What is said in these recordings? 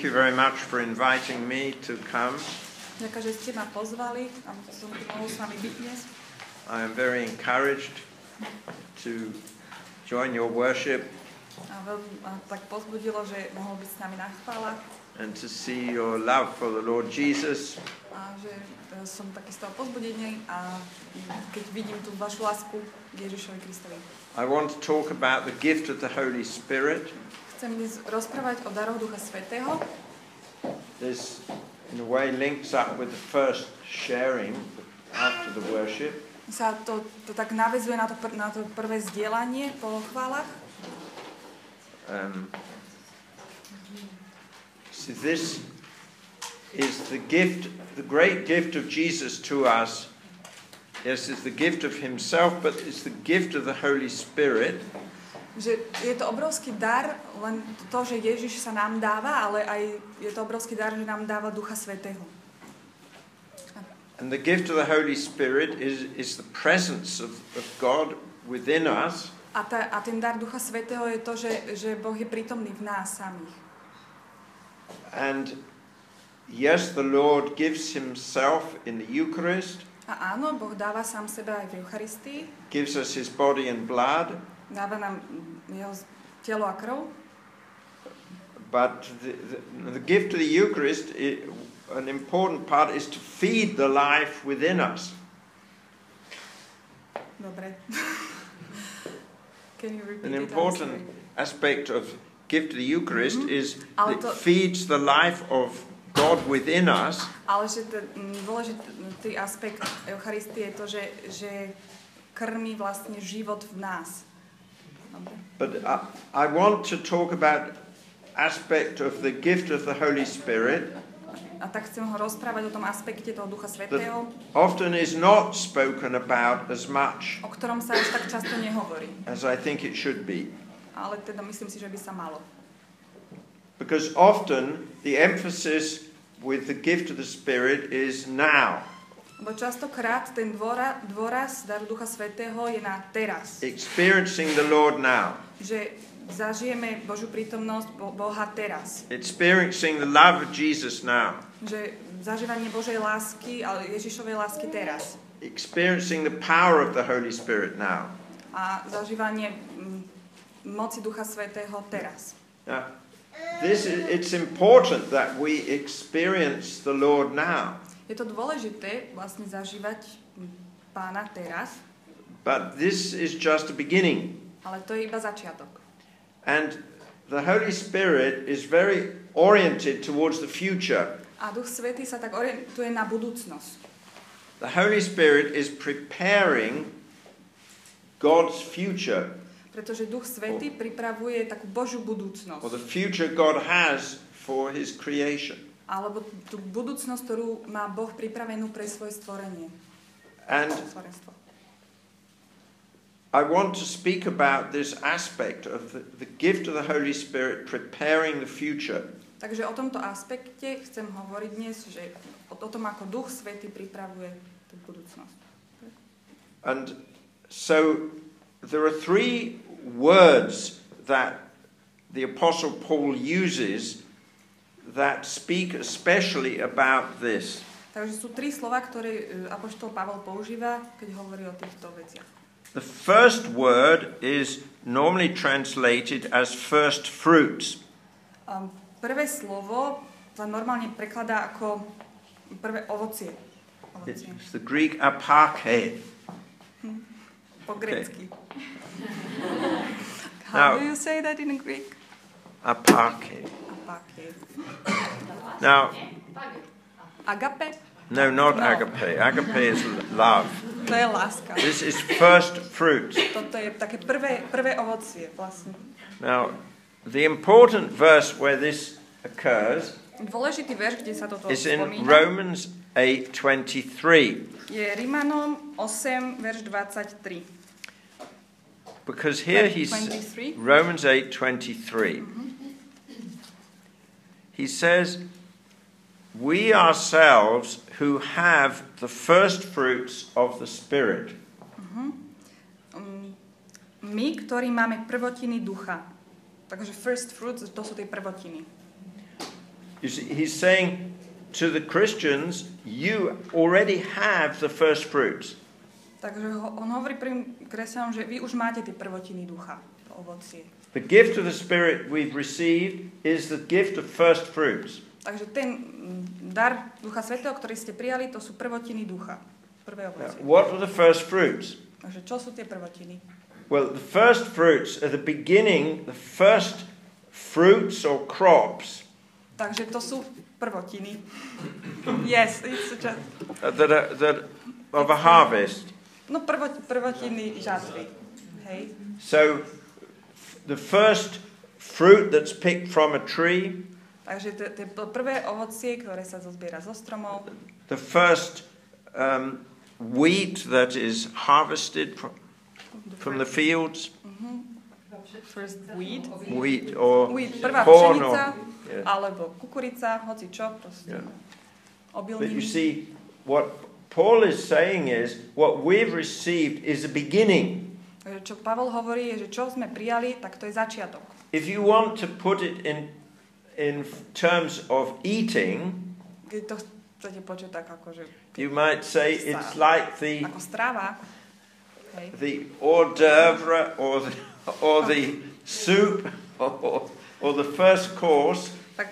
Thank you very much for inviting me to come. Ďakujem, že ste ma pozvali, aby som tu mohol s vami byť dnes. I am very encouraged to join your worship A veľmi tak pozbudilo, že mohol byť s nami na chvála and to see your love for the Lord Jesus a že e, som taký z toho pozbudený a keď vidím tú vašu lásku k Ježišovi Kristovi. I want to talk about the gift of the Holy Spirit. Chcem dnes rozprávať o daroch Ducha Svetého. This, in a way, links up with the first sharing after the worship. Sa to, to tak navezuje na to, pr- na to prvé zdieľanie po chválach. Um, so this is the gift, the great gift of Jesus to us. Yes, it's the gift of Himself, but it's the gift of the Holy Spirit. Že je to obrovský dar, len to, že Ježiš sa nám dáva, ale aj je to obrovský dar, že nám dáva Ducha Svetého. And the gift of the Holy Spirit is, is the presence of, of God within us. A, ta, a ten dar Ducha Svetého je to, že, že Boh je prítomný v nás samých. And yes, the Lord gives Himself in the Eucharist, A áno, Boh dáva sám seba aj v Eucharistii, gives us His body and blood, dáva nám jeho telo a krv, but the, the, the gift of the Eucharist, i an important part is to feed the life within us. Dobre. Can you repeat An it? I'm important aspect of gift of the Eucharist is Ale to- it feeds the life of God within us, Ale že ten dôležitý aspekt Eucharistie je to, že, že krmí vlastne život v nás. But I, I want to talk about aspect of the gift of the Holy Spirit A tak chcem ho rozprávať o tom aspekte toho Ducha Svetého, often is not spoken about as much o ktorom sa až tak často nehovorí. as I think it should be. Ale teda myslím si, že by sa malo. Because often the emphasis with the gift of the Spirit is now, Lebo častokrát ten dvora, dôraz daru Ducha Svetého je na teraz. experiencing the Lord now, Že zažijeme Božiu prítomnosť Bo- Boha teraz. experiencing the love of Jesus now, Že zažívanie Božej lásky, ale Ježišovej lásky teraz. experiencing the power of the Holy Spirit now. A zažívanie mm, moci Ducha Svetého teraz. Now, this is, it's important that we experience the Lord now, Je to dôležité vlastne zažívať Pána teraz, but this is just a beginning. ale to je iba začiatok. And the Holy Spirit is very oriented towards the future. A Duch Svetý sa tak orientuje na budúcnosť. The Holy Spirit is preparing God's future, Pretože Duch Svetý pripravuje takú Božiu budúcnosť. or the future God has for His creation. Alebo tú budúcnosť, ktorú má Boh pripravenú pre svoje stvorenie. And. I want to speak about this aspect of the, the gift of the Holy Spirit preparing the future. Takže o tomto aspekte chcem hovoriť dnes, že o, o tom, ako Duch Svetý pripravuje tú budúcnosť. And so there are three words that the Apostle Paul uses that speak especially about this. Takže sú tri slova, ktoré Apoštol Pavol používa, keď hovorí o týchto veciach. The first word is normally translated as first fruits. Um, prvé slovo sa normálne prekladá ako prvé ovocie. It's the Greek apake. Po grecky. Now- How do you say that in Greek? Apake. Apake. Now, Agape? no, not No. agape. Agape is love. To je láska. This is first fruit. Toto je také prvé, prvé ovocie vlastne. Now, the important verse where this occurs Dôležitý verš, kde sa toto is in spomína, Romans 8:23 je Rimanom 8, verš 23. because here he's 23. Romans 8:23 He says we ourselves who have the first fruits of the spirit Um, my, ktorí máme prvotiny ducha, Takže first fruits, to sú tie prvotiny. You see, he's saying to the Christians, you already have the first fruits. Takže on hovorí prvým kresťanom, že vy už máte tie prvotiny ducha, ovocie. The gift of the Spirit we've received is the gift of first fruits. Takže ten dar Ducha Svetého, ktorý ste prijali, to sú prvotiny ducha. Prvé ovocie. what are the first fruits? Takže čo sú tie prvotiny? Well, the first fruits are the beginning, the first fruits or crops Takže to sú prvotiny. Yes, it's such a, that are, that of a harvest. no prvo, prvotiny žatvy. Hej. So, the first fruit that's picked from a tree, Takže to- tie p- prvé ovocie, ktoré sa zozbiera zo stromov, the first um, wheat that is harvested from, from the fields, first weed, wheat or weed prvá corn pšenica, or, yeah. alebo kukurica, hoci čo, proste. Yeah. But you see, what Paul is saying is what we've received is a beginning. Takže Čo Pavol hovorí, je, že čo sme prijali, tak to je začiatok. If you want to put it in in terms of eating, Keď to chcete počuť tak ako, že you might say it's like the ako strava, hej, the hors d'oeuvre or the, or the soup or, or the first course tak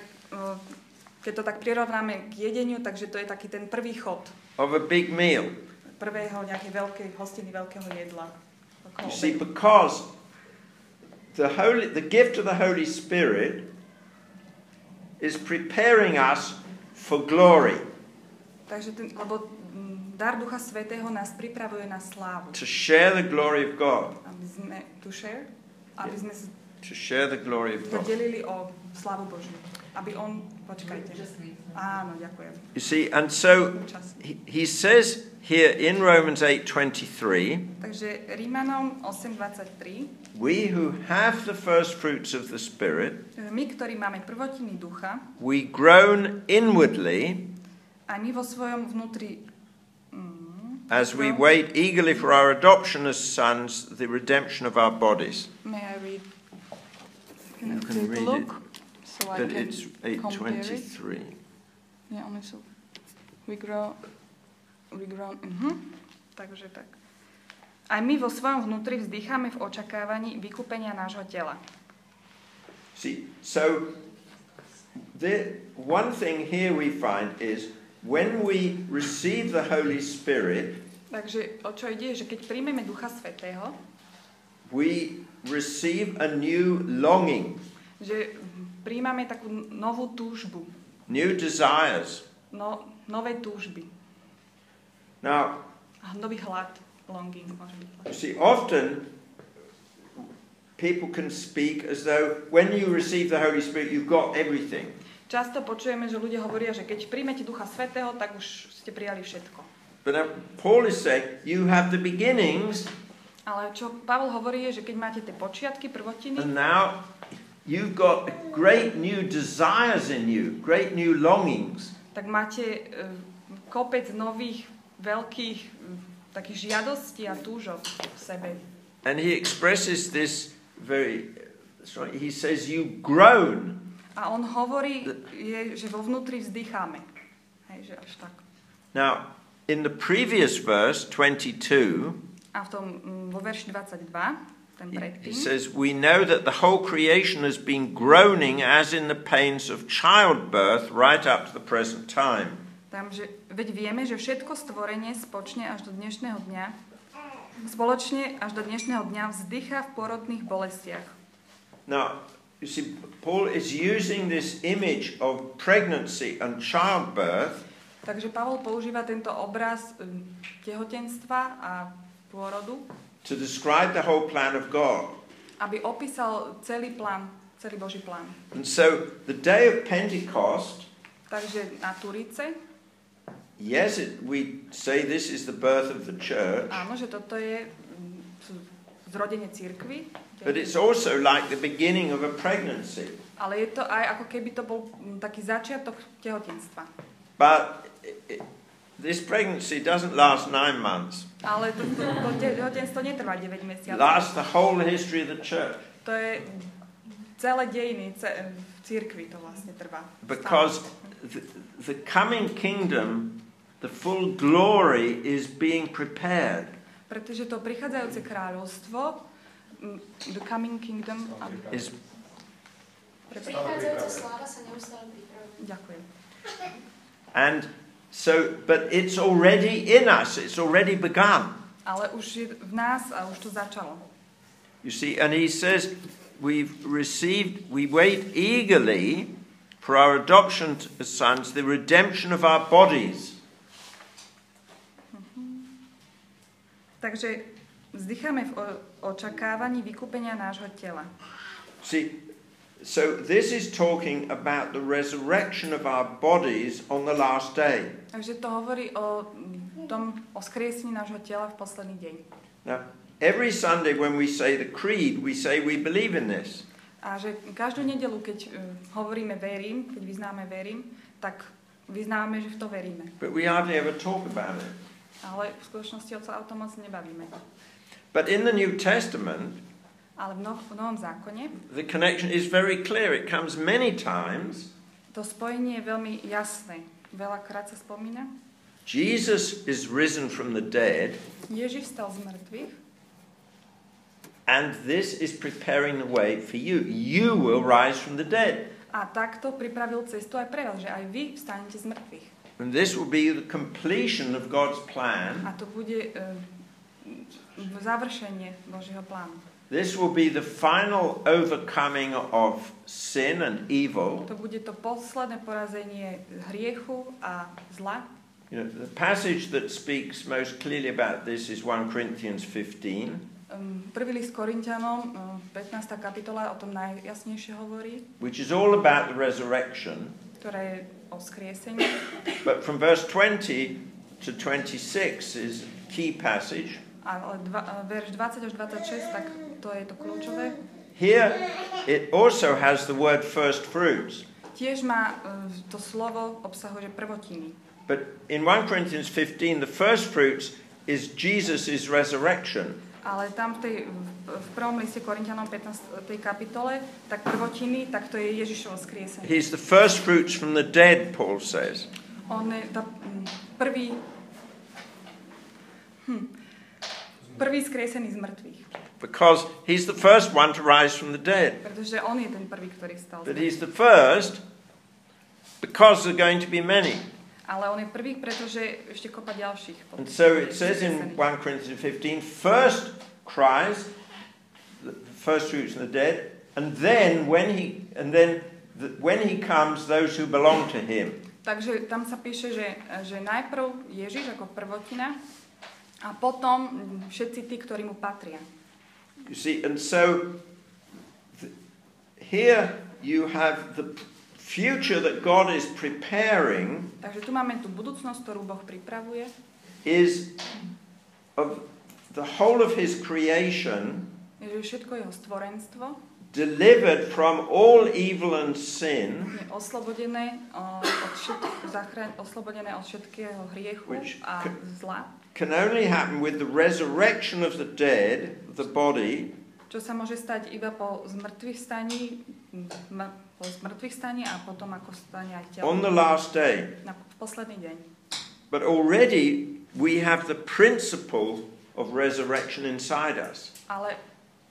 keď to tak prirovnáme k jedeniu, takže to je taký ten prvý chod of a big meal. prvého nejakej veľkej hostiny, veľkého jedla. You see, because the holy, the gift of the Holy Spirit is preparing us for glory, Takže ten, lebo mm, dar Ducha Svetého nás pripravuje na slávu. to share the glory of God, Aby sme, to share, aby sme to share the glory of God. delili o slávu Božiu. Aby on, počkajte. Áno, ďakujem. You see, and so he, he says here in Romans 8:23, Takže Rímanom 8.23, we who have the first fruits of the Spirit, my, ktorí máme prvotiny ducha, we groan inwardly aj my vo svojom vnútri mm, as we wait eagerly for our adoption as sons, the redemption of our bodies. May I read? You I can take a read look? So I But can it's compare it. 8:23. Yeah, only so. We grow, we grow, mhm. Takže tak. Aj my vo svojom vnútri vzdycháme v očakávaní vykúpenia nášho tela. See, so the one thing here we find is when we receive the Holy Spirit, Takže o čo ide, že keď príjmeme Ducha Svetého, we receive a new longing, že príjmame takú novú túžbu, new desires. no, nové túžby, Now, nový hlad, longing, you see, often people can speak as though when you receive the Holy Spirit, you've got everything. Často počujeme, že ľudia hovoria, že keď príjmete Ducha Svetého, tak už ste prijali všetko. But now Paul is saying you have the beginnings, Ale čo Pavol hovorí je, že keď máte tie počiatky, prvotiny, and now you've got great new desires in you, great new longings. tak máte e, kopec nových, veľkých e, takých žiadostí a túžob v sebe. And he expresses this very, sorry, he says, You groan. A on hovorí, je, že vo vnútri vzdycháme. Hej, že až tak. Now, in the previous verse, 22, A v tom, mm, vo verši 22, ten he, says, We know that the whole creation has been groaning as in the pains of childbirth right up to the present time. tam, že, veď vieme, že všetko stvorenie spočne až do dnešného dňa, spoločne až do dnešného dňa vzdychá v porodných bolestiach. Now, you see, Paul is using this image of pregnancy and childbirth Takže Pavol používa tento obraz um, tehotenstva a pôrodu, to describe the whole plan of God. aby opísal celý plán, celý Boží plán. And so, the day of Pentecost, Takže na Turice, yes, it, we say this is the birth of the church. áno, že toto je mm, zrodenie církvy, But it's also like the beginning of a pregnancy. ale je to aj ako keby to bol mm, taký začiatok tehotenstva. But this pregnancy doesn't last nine months. Ale to, to, to tehotenstvo netrvá 9 It mesiacov. lasts the whole history of the church. To je celé dejiny ce, v cirkvi to vlastne trvá. Because the, the coming kingdom, the full glory is being prepared. Pretože to prichádzajúce kráľovstvo, the coming kingdom, Is Prichádzajúca sláva sa neustále pripravuje. ďakujem. and so but it's already in us, it's already begun. Ale už je v nás a už to začalo. You see, and he says we've received we wait eagerly for our adoption as sons, the redemption of our bodies. Mm-hmm. Takže vzdycháme v očakávaní vykúpenia nášho tela. See, so this is talking about the resurrection of our bodies on the last day. Takže to hovorí o tom, o skriesení nášho tela v posledný deň. Now, every Sunday when we say the creed, we say we believe in this. A že každú nedelu, keď hovoríme verím, keď vyznáme verím, tak vyznáme, že v to veríme. But we hardly ever talk about it. Ale v skutočnosti o tom moc nebavíme. But in the New Testament, Ale v, no- v Novom zákone the connection is very clear. It comes many times. to spojenie je veľmi jasné. Veľakrát sa spomína. Jesus is risen from the dead, Ježiš stal z mŕtvych and this is preparing the way for you. You will rise from the dead. a takto pripravil cestu aj pre vás, že aj vy vstanete z mŕtvych. And this will be the completion of God's plan. A to bude uh, završenie Božieho plánu. This will be the final overcoming of sin and evil. To bude to posledné porazenie hriechu a zla. You know, the passage that speaks most clearly about this is 1 Corinthians 15, Um, Prvý list Korintianom, um, 15. kapitola, o tom najjasnejšie hovorí, which is all about the resurrection. ktoré je o skriesení. But from verse 20 to 26 is key passage. Ale dva, verš 20 až 26, tak to je to kľúčové. Here it also has the word first fruits. Tiež má uh, to slovo obsahuje prvotiny. But in 1 Corinthians 15, the first fruits is Jesus' resurrection. Ale tam v, tej, v, prvom liste Korintianom 15. tej kapitole, tak prvotiny, tak to je Ježišovo skriesenie. He's the first fruits from the dead, Paul says. On je tá, prvý, hm, prvý skriesený z mŕtvych. Because he's the first one to rise from the dead. Pretože on je ten prvý, ktorý stal z But he's the first because there are going to be many. Ale on je prvý, pretože ešte kopa ďalších. And so it says in skriesených. 1 Corinthians 15, first Christ, the first fruits from the dead, and then when he and then the, when he comes, those who belong to him. Takže tam sa píše, že, že najprv Ježiš ako prvotina a potom všetci tí, ktorí mu patria. You see, and so th- here you have the future that God is preparing Takže tu máme tú budúcnosť, ktorú Boh pripravuje. is of the whole of his creation Je, všetko jeho stvorenstvo delivered from all evil and sin je oslobodené, o, od všetk- zachra- oslobodené od všetkého hriechu Which a zla, can only happen with the resurrection of the dead, the body, čo sa môže stať iba po zmrtvých staní, po zmrtvých staní a potom ako stane aj on telo the last day. na posledný deň. But already we have the principle of resurrection inside us. Ale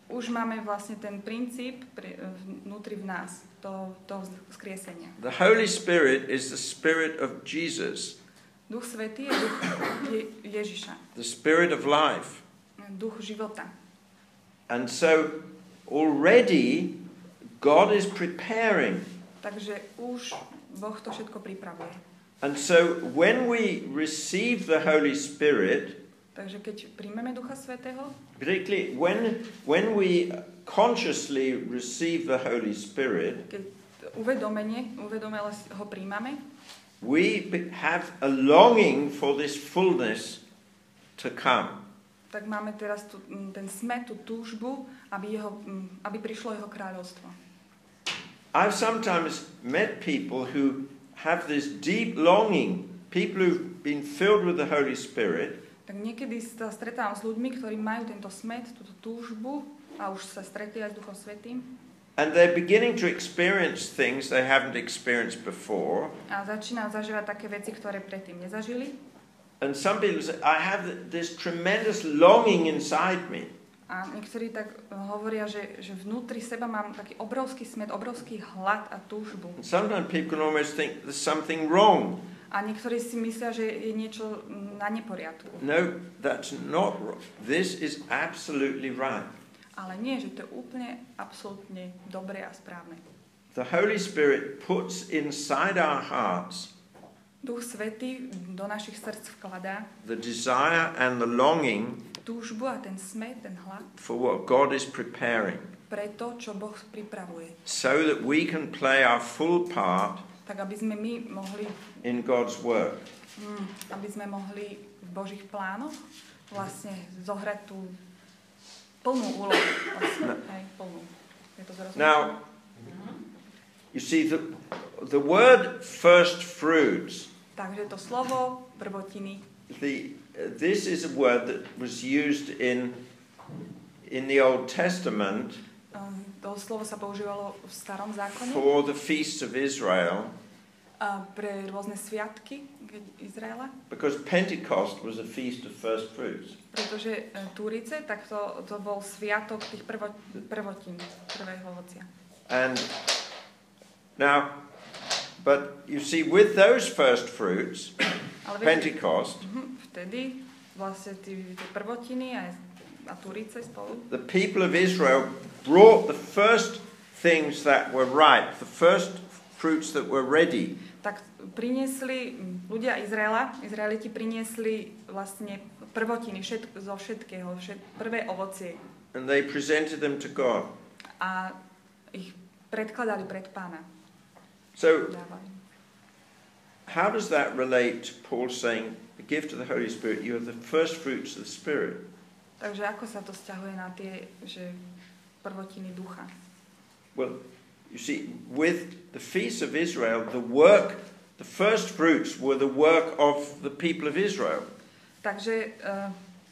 už máme vlastne ten princíp pri, vnútri v nás, to, toho skriesenia. The Holy Spirit is the Spirit of Jesus, Duch Svetý je duch Je, Ježiša, the Spirit of life. duch života. And so already God is preparing. Takže už Boh to všetko pripravuje. And so when we receive the Holy Spirit, Takže keď príjmeme Ducha Svetého, particularly when, when we consciously receive the Holy Spirit, keď uvedomenie, uvedomele ho príjmame, we have a longing for this fullness to come. tak máme teraz tu, m, ten smet, tú túžbu, aby, jeho, m, aby prišlo jeho kráľovstvo. I've sometimes met people who have this deep longing, people who've been filled with the Holy Spirit, Tak niekedy sa stretávam s ľuďmi, ktorí majú tento smet, túto túžbu a už sa stretli aj s Duchom Svetým, And they're beginning to experience things they haven't experienced before. A začínajú zažívať také veci, ktoré predtým nezažili. And some people say, I have this tremendous longing inside me. A niektorí tak hovoria, že, že vnútri seba mám taký obrovský smet, obrovský hlad a túžbu. And sometimes people can almost think there's something wrong. A niektorí si myslia, že je niečo na neporiadku. No, that's not wrong. This is absolutely right. Ale nie, že to je úplne, absolútne dobré a správne. The Holy Spirit puts inside our hearts Duch Svetý do našich srdc vkladá the desire and the longing túžbu a ten smet, ten hlad for what God is preparing pre to, čo Boh pripravuje. so that we can play our full part Tak aby sme my mohli, in God's work. mm, aby sme mohli v Božích plánoch vlastne zohrať tú úlohu. Vlastne, hej. Je to? Now, you see, the, the word first fruits, Takže to slovo prvotiny, the, this is a word that was used in, in the Old Testament um, to slovo sa používalo v starom zákone for the feasts of Israel pre rôzne sviatky Izraela, because Pentecost was a feast of first fruits. pretože Túrice, tak to, to bol sviatok tých prvo, prvotín, prvého ovocia. And now, but you see, with those first fruits, Pentecost, mhm, vtedy vlastne tí, tie prvotiny a, a Túrice spolu, the people of Israel brought the first things that were ripe, the first fruits that were ready. Tak priniesli ľudia Izraela, Izraeliti priniesli vlastne prvotiny všet, zo všetkého, všet, prvé ovocie And they presented them to God. a ich predkladali pred pána. So, Dávali. how does that relate to Paul saying, the gift of the Holy Spirit, you are the first fruits of the Spirit? Takže ako sa to vzťahuje na tie, že prvotiny ducha? Well, you see, with the feast of Israel, the work, the first fruits were the work of the people of Israel. Takže eh,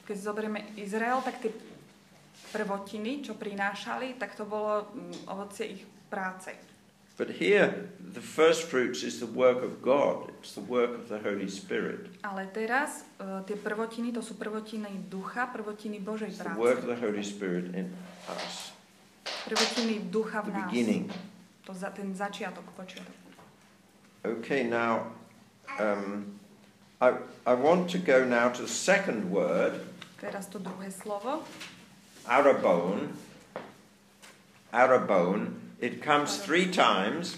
keď zoberieme Izrael, tak tie prvotiny, čo prinášali, tak to bolo mm, ovocie ich práce. But here, the first fruits is the work of God. It's the work of the Holy Spirit. Ale teraz eh, tie prvotiny, to sú prvotiny ducha, prvotiny Božej It's the work of práce. the Holy Spirit in us. Prvotiny ducha v The nás. beginning. To za, ten začiatok, počiatok. Okay, now, um, I, I want to go now to the second word, Teraz to druhé slovo. arabone. Arabone. It comes three times,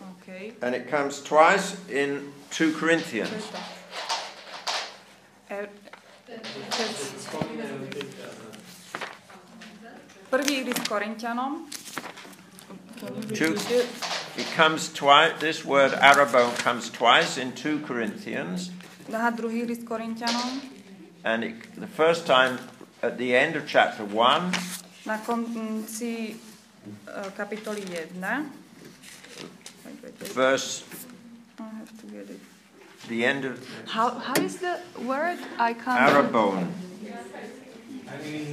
OK. and it comes twice in 2 Čo Corinthians. je to? Er, Prvý list Korintianom. Two. it? Comes twice, this word arabone comes twice in 2 Corinthians, Aha, druhý list Korintianom. and it, the first time at the end of chapter 1, Na konci uh, kapitoly 1. Wait, wait, wait. verse, I have to get it. the end of How, how is the word? I can't. arabone.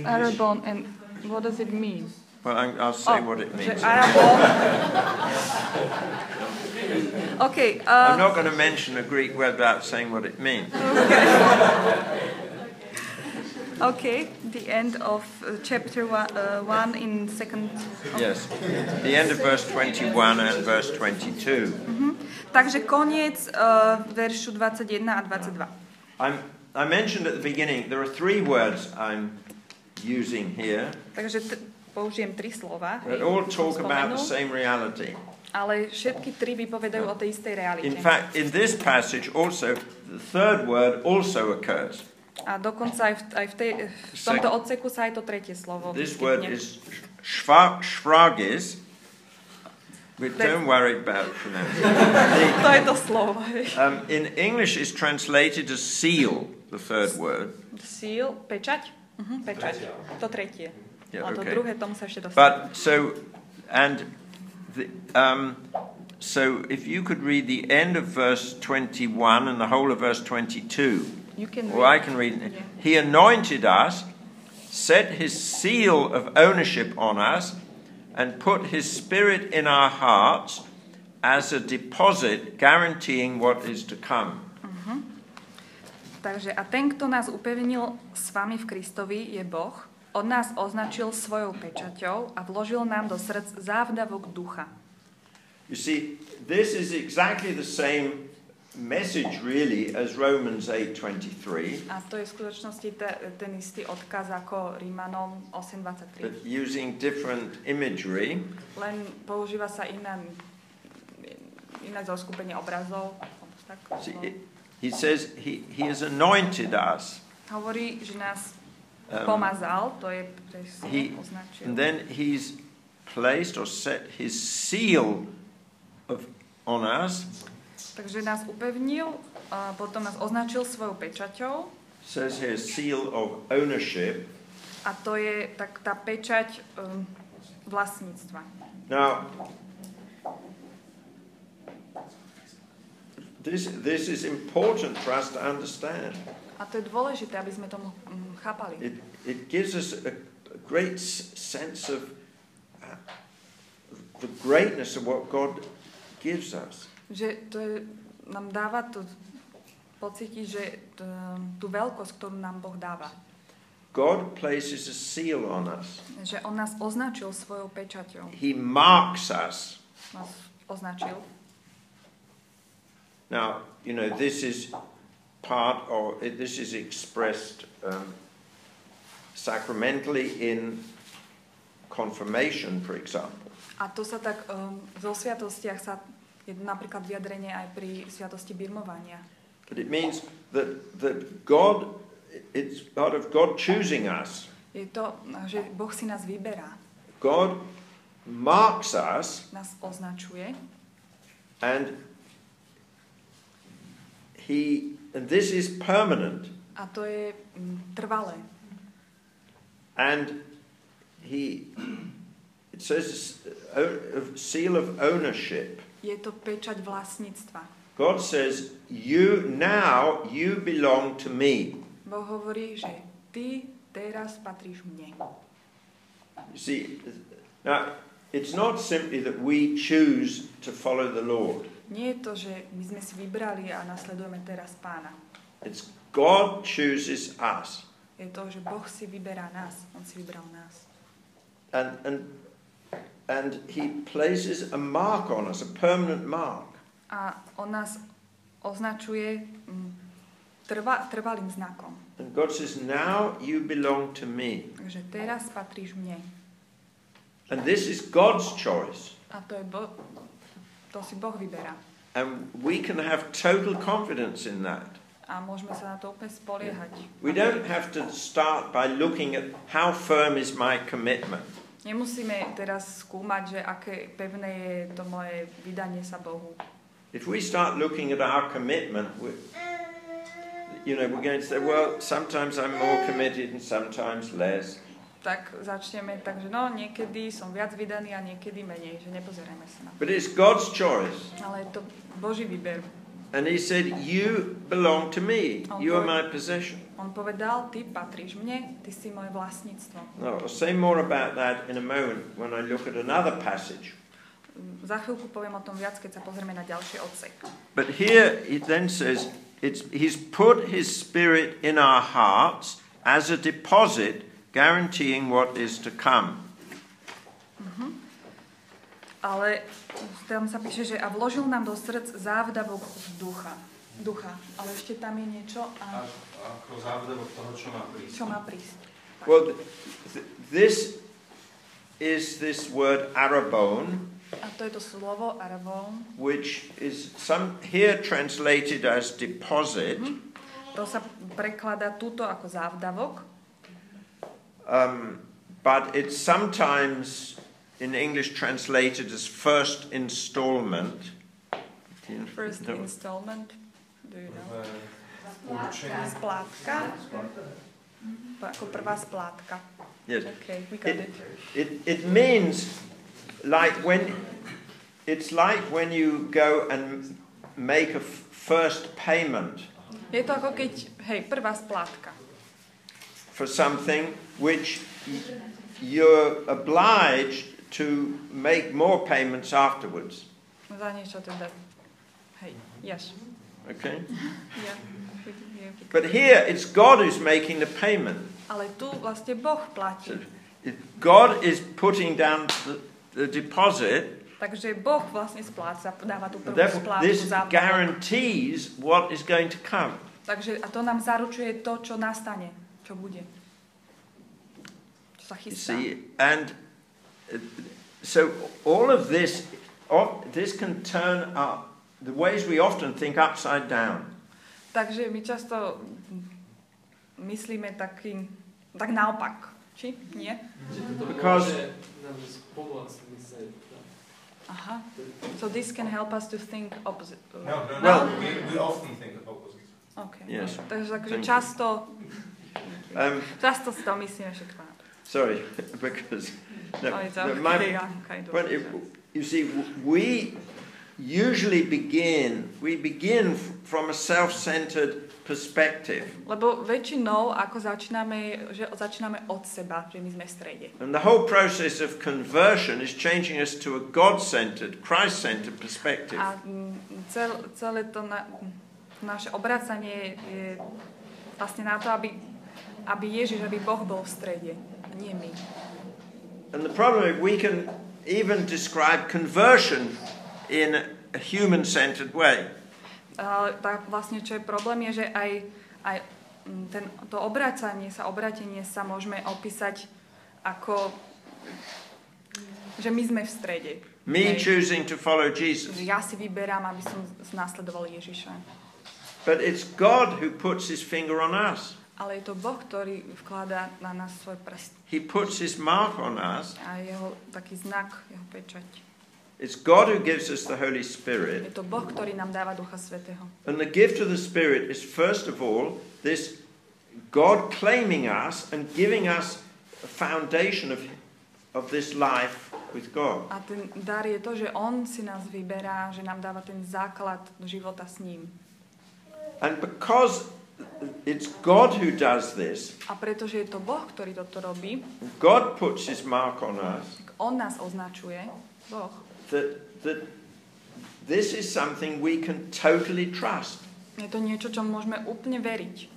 Arabon. And what does it mean? Well, I- I'll say Oh, what it means. Arabon. OK. I'm Uh, not going to mention a Greek word without saying what it means. OK. The end of uh, chapter 1 uh, one in second. Yes. The end of verse 21 and verse 22. Mhm. Takže koniec uh, veršu 21 a 22. I'm, I mentioned at the beginning there are three words I'm using here Takže t- použijem tri slova. hej, all talk about the same reality. Ale všetky tri vypovedajú o tej istej realite. In fact, in this passage also, the third word also occurs. A dokonca aj v, aj v, tej, v tomto odseku sa aj to tretie slovo This word is shva- shragis. But don't worry about pronunciation. To je to slovo. Um, in English, is translated as seal, the third word. Seal, pečať? Uh-huh, pečať. To tretie. Yeah, A okay. druhé, tomu sa ešte dostaneme. But so, and the, um, so if you could read the end of verse 21 and the whole of verse 22, You can or I can read it. Yeah. He anointed us, set his seal of ownership on us, and put his spirit in our hearts as a deposit guaranteeing what is to come. Takže a ten, kto nás upevnil s vami v Kristovi, je Boh. On nás označil svojou pečaťou a vložil nám do srdc závdavok ducha. You see, this is exactly the same message really as Romans 8:23, A to je v skutočnosti te, ten istý odkaz ako Rímanom but 8.23. using different imagery. Len používa sa iné, iné zoskupenie obrazov. Tak, See, it, he says he, he has anointed us. Hovorí, že nás pomazal, to je he- označil. and then he's placed or set his seal of on us. Takže nás upevnil, a potom nás označil svojou pečaťou Says here seal of ownership. a to je tak tá pečať um, vlastníctva. Now, this this is important for us to understand. A to je dôležité, aby sme tomu um, chápali. It it gives us a, a great sense of uh, the greatness of what God gives us. Že to je, nám dáva to pocítiť, že t, tú veľkosť, ktorú nám Boh dáva. God places a seal on us. Že On nás označil svojou pečaťou. He marks us. Nás označil. Now, you know, this is part of, it- this is expressed um, sacramentally in confirmation, for example. A to sa tak um, zo sviatostiach sa je napríklad vyjadrenie aj pri sviatosti birmovania. But it means that, that God, it's part of God choosing us. Je to, že Boh si nás vyberá, God marks us nás označuje and he, and this is permanent. a to je mm, trvalé. And he, it says uh, a seal of ownership. Je to pečať vlastníctva. God says, You now, you belong to me. Boh hovorí, že ty teraz patríš mne. You see, now, it's not simply that we choose to follow the Lord, Nie je to, že my sme si vybrali a nasledujeme teraz pána. it's God chooses us. Je to, že Boh si vyberá nás. On si vybral nás. And, and, and He places a mark on us, a permanent mark. A on nás označuje mm, trva, trvalým znakom. And God says, Now you belong to me. Takže teraz patríš mne. And this is God's choice. A to je bo- to si Boh vyberá. And we can have total confidence in that. A môžeme sa na to úplne spoliehať. We don't have to start by looking at how firm is my commitment. Nemusíme teraz skúmať, že aké pevné je to moje vydanie sa Bohu. If we start looking at our commitment, we, you know, we're going to say, well, sometimes I'm more committed and sometimes less. Tak začneme, takže no, niekedy som viac vydaný a niekedy menej, že nepozerajme sa na to. But it's God's choice. Ale je to Boží výber. And He said, You belong to me. You are my possession. On povedal, ty patríš mne, ty si moje vlastníctvo. No, I'll say more about that in a moment when I look at another passage. Za chvíľku poviem o tom viac, keď sa pozrieme na ďalší odsek. But here it then says, it's, He's put His Spirit in our hearts as a deposit, guaranteeing what is to come. Ale tam sa píše, že a vložil nám do srdc závdavok ducha. Ducha. Ale ešte tam je niečo, a ako závdavok toho, čo má prísť. čo má prísť. Well, th- this is this word arabone, A to je to slovo arvon. which is some here translated as deposit, To sa prekladá túto ako závdavok, um, but it's sometimes in English translated as first installment. first No. installment. Do you know? Prvé určenie. Splátka. Pa- Ako prvá splátka. Yes. Okay, we got it. It, it means like when it's like when you go and make a f- first payment Je to ako keď, hej, prvá splátka. for something which you're obliged to make more payments afterwards. Za niečo teda. Hej, yes. Okay? Yeah. But here it's God who's making the payment. Ale tu vlastne Boh platí. God is putting down the, the deposit. Takže Boh vlastne spláca, dáva tú prvú splátku this guarantees what is going to come. Takže a to nám zaručuje to, čo nastane, čo bude. Sa You chystá. see, and uh, so all of this, all, this can turn up the ways we often think upside down. Takže my často myslíme takým, tak naopak. Či? Nie? Because-. Aha. So this can help us to think opposite. No, no, no. Well- we, we often think of opposite. Okay. Yes. Takže you. často, Um, často si to myslíme všetko. Sorry, because no, Oh, no, my. But it, you see, we usually begin, we begin from a self-centered perspective. Lebo väčšinou, ako začíname, že začíname od seba, že my sme v strede. And the whole process of conversion is changing us to a God-centered, Christ-centered perspective. A mm, cel, celé to na, naše obracanie je vlastne na to, aby, aby Ježiš, aby Boh bol v strede, nie my. And the problem is we can even describe conversion in a human-centered way. Ale tak vlastne, čo je problém, je, že aj, aj mm, ten, to obracanie sa, obratenie sa môžeme opísať ako, že my sme v strede. Me choosing to follow Že Jesus. ja si vyberám, aby som následoval Ježiša. But it's God who puts his finger on us. Ale je to Boh, ktorý vkladá na nás svoj prst. He puts his mark on us. A jeho taký znak, jeho pečať. It's God who gives us the Holy Je Spirit. to Boh, ktorý nám dáva Ducha Svetého. And the gift of the Spirit is, first of all, this God claiming us and giving us a foundation of, of this life with God. A ten dar je to, že On si nás vyberá, že nám dáva ten základ života s ním. And because it's God who does this, A pretože je to Boh, ktorý toto robí, God puts his mark on us, On nás označuje, Boh, that, that this is something we can totally trust. je to niečo, čo môžeme úplne veriť.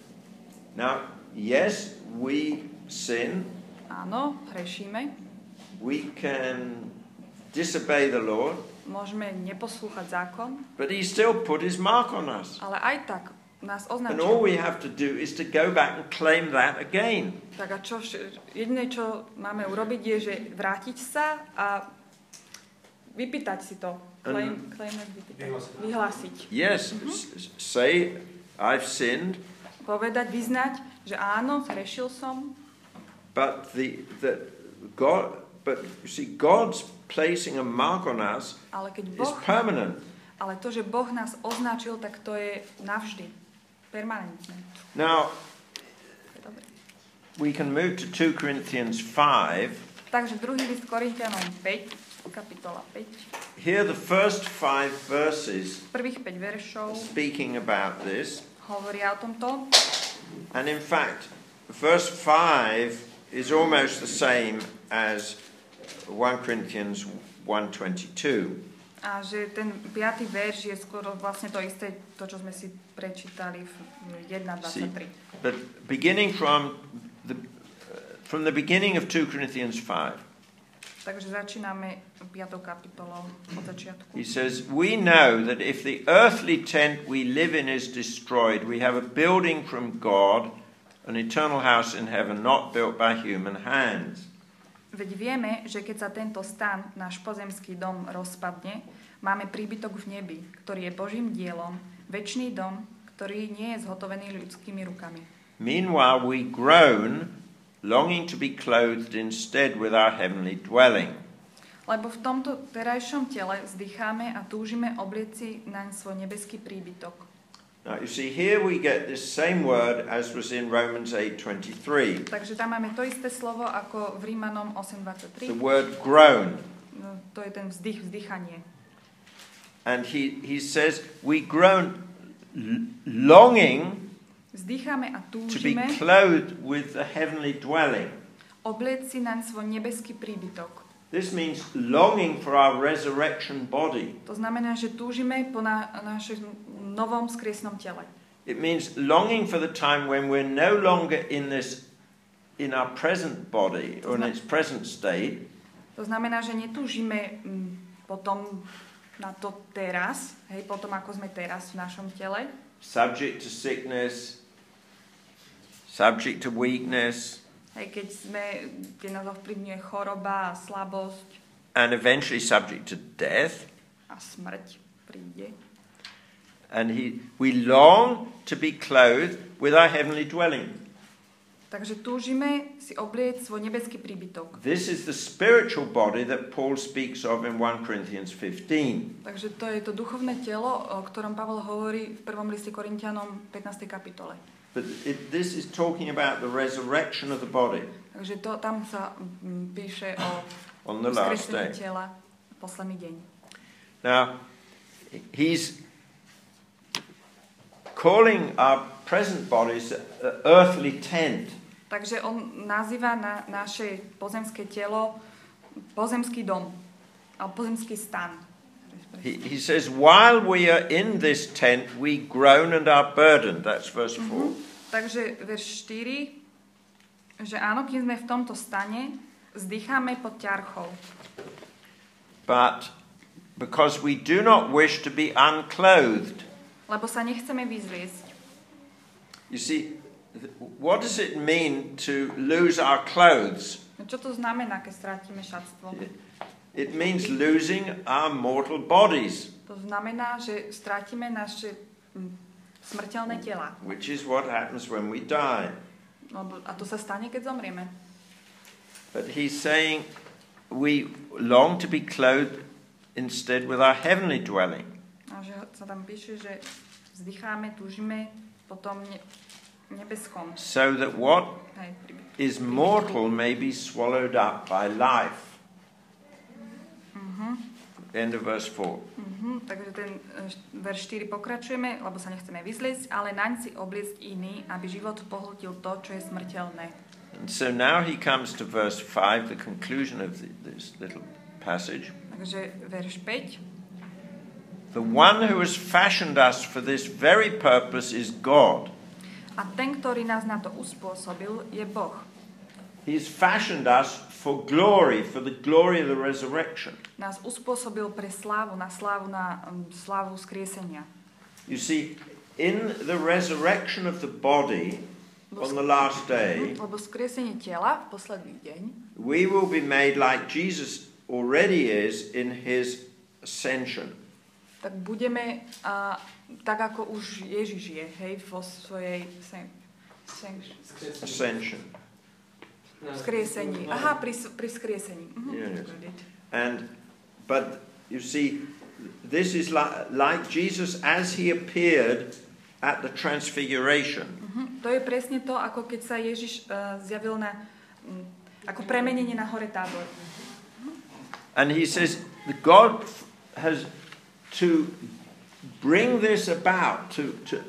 Now, yes, we sin, Áno, hrešíme, we can disobey the Lord, môžeme neposlúchať zákon, but he still put his mark on us. ale aj tak nás And all we have to do is to go back and claim that again. Tak a čo, jediné, čo máme urobiť, je, že vrátiť sa a vypýtať si to. Claim, claim vypýtať. Vyhlásiť. Yes, s- say, I've sinned, Povedať, vyznať, že áno, zhrešil som, but the, the God, but you see, God's placing a mark on us ale keď is Boh, permanent. ale to, že Boh nás označil, tak to je navždy. Now, we can move to 2 Corinthians 5. Takže druhý list Korintianom 5, kapitola 5. Here, the first five verses Prvých 5 veršov speaking about this, hovoria o tomto. and in fact, verse 5 is almost the same as 1 Corinthians 1:22. A že ten 5. verš je skoro vlastne to isté, to, čo sme si prečítali v 1.23. But beginning from the from the beginning of 2 Corinthians 5, Takže začíname 5. kapitolou od začiatku. he says, "We know that if the earthly tent we live in is destroyed, we have a building from God, an eternal house in heaven, not built by human hands." Veď vieme, že keď sa tento stan, náš pozemský dom, rozpadne, máme príbytok v nebi, ktorý je Božím dielom, väčší dom, ktorý nie je zhotovený ľudskými rukami. Meanwhile, we groan, longing to be clothed instead with our heavenly dwelling. Lebo v tomto terajšom tele vzdycháme a túžime oblieci naň svoj nebeský príbytok. Now, you see, here we get this same word as was in Romans 8:23. Takže tam máme to isté slovo ako v Rímanom The 8.23. word groan. No, to je ten vzdych, vzdychanie. And he, he says, we groan longing Vzdycháme a to be túžime clothed with the heavenly dwelling. obliec si naň svoj nebeský príbytok. This means longing for our resurrection body. To znamená, že túžime po na, našom novom skriesnom tele. It means longing for the time when we're no longer in this in our present body or in its present state, To znamená, že netúžime mm, potom na to teraz, hej, potom ako sme teraz v našom tele, subject to sickness, subject to weakness, hej, keď sme, keď nás ovplyvňuje choroba a slabosť and eventually subject to death. a smrť príde. And he, we long to be clothed with our heavenly dwelling. Takže túžime si oblieť svoj nebeský príbytok. This is the spiritual body that Paul speaks of in 1 Corinthians 15. Takže to je to duchovné telo, o ktorom Pavol hovorí v prvom liste Korintianom 15. kapitole. But it, this is talking about the resurrection of the body Takže to, tam sa mm, píše o on the last day. tela posledný deň. Now, he's calling our present bodies an earthly tent. Takže on nazýva na naše pozemské telo pozemský dom, alebo pozemský stan. He, he says, while we are in this tent, we groan and are burdened. That's verse 4. Takže verš 4, že áno, kým sme v tomto stane, zdycháme pod ťarchou. But because we do not wish to be unclothed. Lebo sa nechceme vyzliesť. You see, what does it mean to lose our clothes? No čo to znamená, keď strátime šatstvo? It means losing our mortal bodies, To znamená, že strátime naše mm, smrteľné tela. which is what happens when we die. No, a to sa stane, keď zomrieme. But he's saying we long to be clothed instead with our heavenly dwelling. Sa tam píše, že vzdycháme, túžime potom ne- nebeskom. So that what is mortal may be swallowed up by life. End of verse 4. Mhm, takže ten e, verš 4 pokračujeme, lebo sa nechceme vyzliecť, ale naň si obliecť iný, aby život pohltil to, čo je smrteľné. And so now he comes to verse 5, the conclusion of the, this little passage. Takže verš 5. The one who has fashioned us for this very purpose is God. A ten, ktorý nás na to uspôsobil, je Boh. He's fashioned us for glory, for the glory of the resurrection. Nás uspôsobil pre slávu, na slávu, na um, slávu skriesenia. You see, in the resurrection of the body on the last day, Lebo skriesenie tela v posledný deň we will be made like Jesus already is in his ascension. Tak budeme uh, tak, ako už Ježiš je, hej, vo svojej sen, sen, Ascension. skriesení. Aha, pri, pri skriesení. Mhm. Yes. And but you see, this is like, like Jesus as he appeared at the transfiguration. Mhm. To je presne to, ako keď sa Ježiš uh, zjavil na, um, ako premenenie na hore tábor. And he says God has to bring this about, to, to,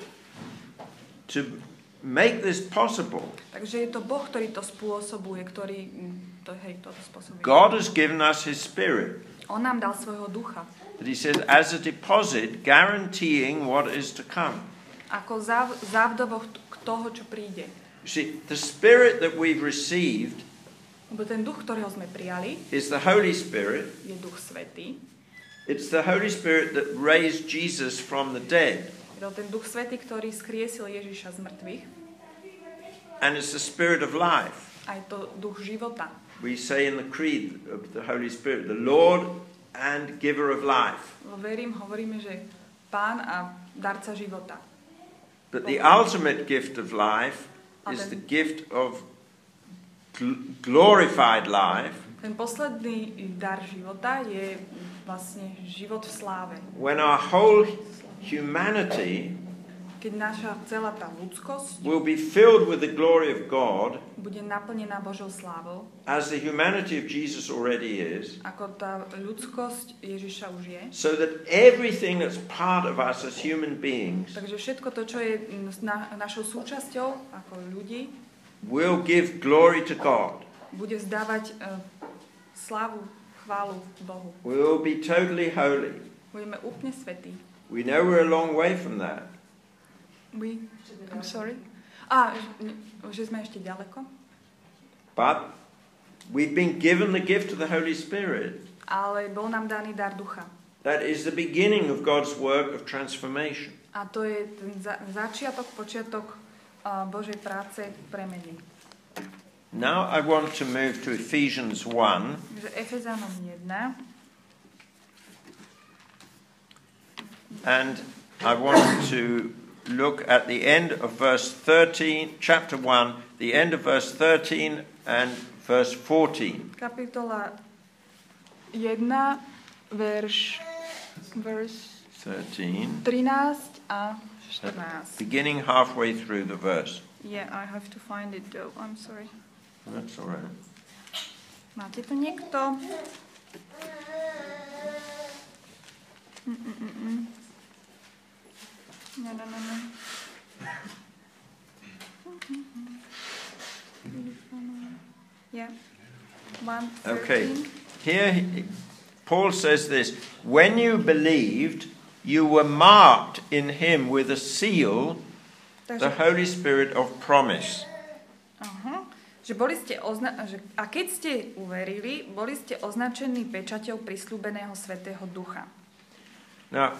to make this possible. Takže je to Boh, ktorý to spôsobuje, ktorý mm, to, hej, to spôsobuje. God has given us his spirit. On nám dal svojho ducha. That he says as a deposit guaranteeing what is to come. Ako záv, závdovok toho, čo príde. See, the spirit that we've received Lebo ten duch, ktorého sme prijali, is the Holy Spirit. je duch svetý. It's the Holy Spirit that raised Jesus from the dead. Ten duch svetý, ktorý skriesil Ježiša z mŕtvych. And it's the Spirit of life. A je to duch života. We say in the creed of the Holy Spirit, the Lord and giver of life. Verím, hovoríme, že pán a darca života. But the ultimate gift of life is the gift of gl- glorified life Ten posledný dar života je vlastne život v sláve. when our whole humanity Keď naša celá tá ľudskosť will be filled with the glory of God bude naplnená Božou slávou, as the humanity of Jesus already is, ako tá ľudskosť Ježiša už je. so that everything that's part of us as human beings Takže všetko to, čo je na, našou súčasťou ako ľudí, will give glory to God. bude zdávať uh, slávu chválu Bohu. We will be totally holy. Budeme úplne svetí. We know we're a long way from that. We, I'm sorry. A, že- sme ešte ďaleko. But we've been given the gift of the Holy Spirit. Ale bol nám daný dar ducha. That is the beginning of God's work of transformation. A to je ten za, začiatok, počiatok uh, Božej práce v premení. Now I want to move to Ephesians 1. Takže Efezánom 1. And I want to look at the end of verse 13, chapter 1, the end of verse 13 and verse 14. Kapitola 1, verš, verš 13, 13 a 14. beginning halfway through the verse. Yeah, I have to find it though. I'm sorry. That's all right. Máte to niekto? Mm, mm, mm. No, no, no, no. Yeah. One, Okay. Here, he- Paul says this When you believed, you were marked in him with a seal, the Holy Spirit of promise. aha, že boli ste ozna- že, a keď ste uverili, boli ste označení pečaťou prislúbeného Svetého Ducha. Now,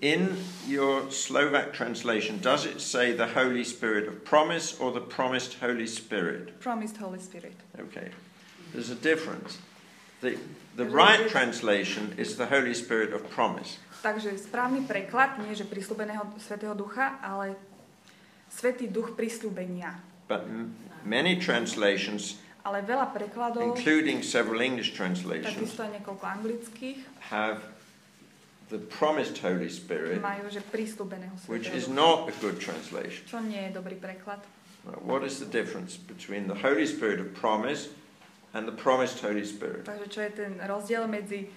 in your Slovak translation, does it say the Holy Spirit of promise or the promised Holy Spirit? Promised Holy Spirit. Okay, there's a difference. The, the right translation is the Holy Spirit of promise. Takže správny preklad nie že prislúbeného Svetého Ducha, ale Svetý Duch prislúbenia. But many translations, Ale veľa prekladov, including several English translations, niekoľko anglických, have the promised Holy Spirit, majú, že prislúbeného which is not a good translation. Čo nie je dobrý preklad. Now, What is the difference between the Holy Spirit of promise and the promised Holy Spirit? Takže čo je ten rozdiel medzi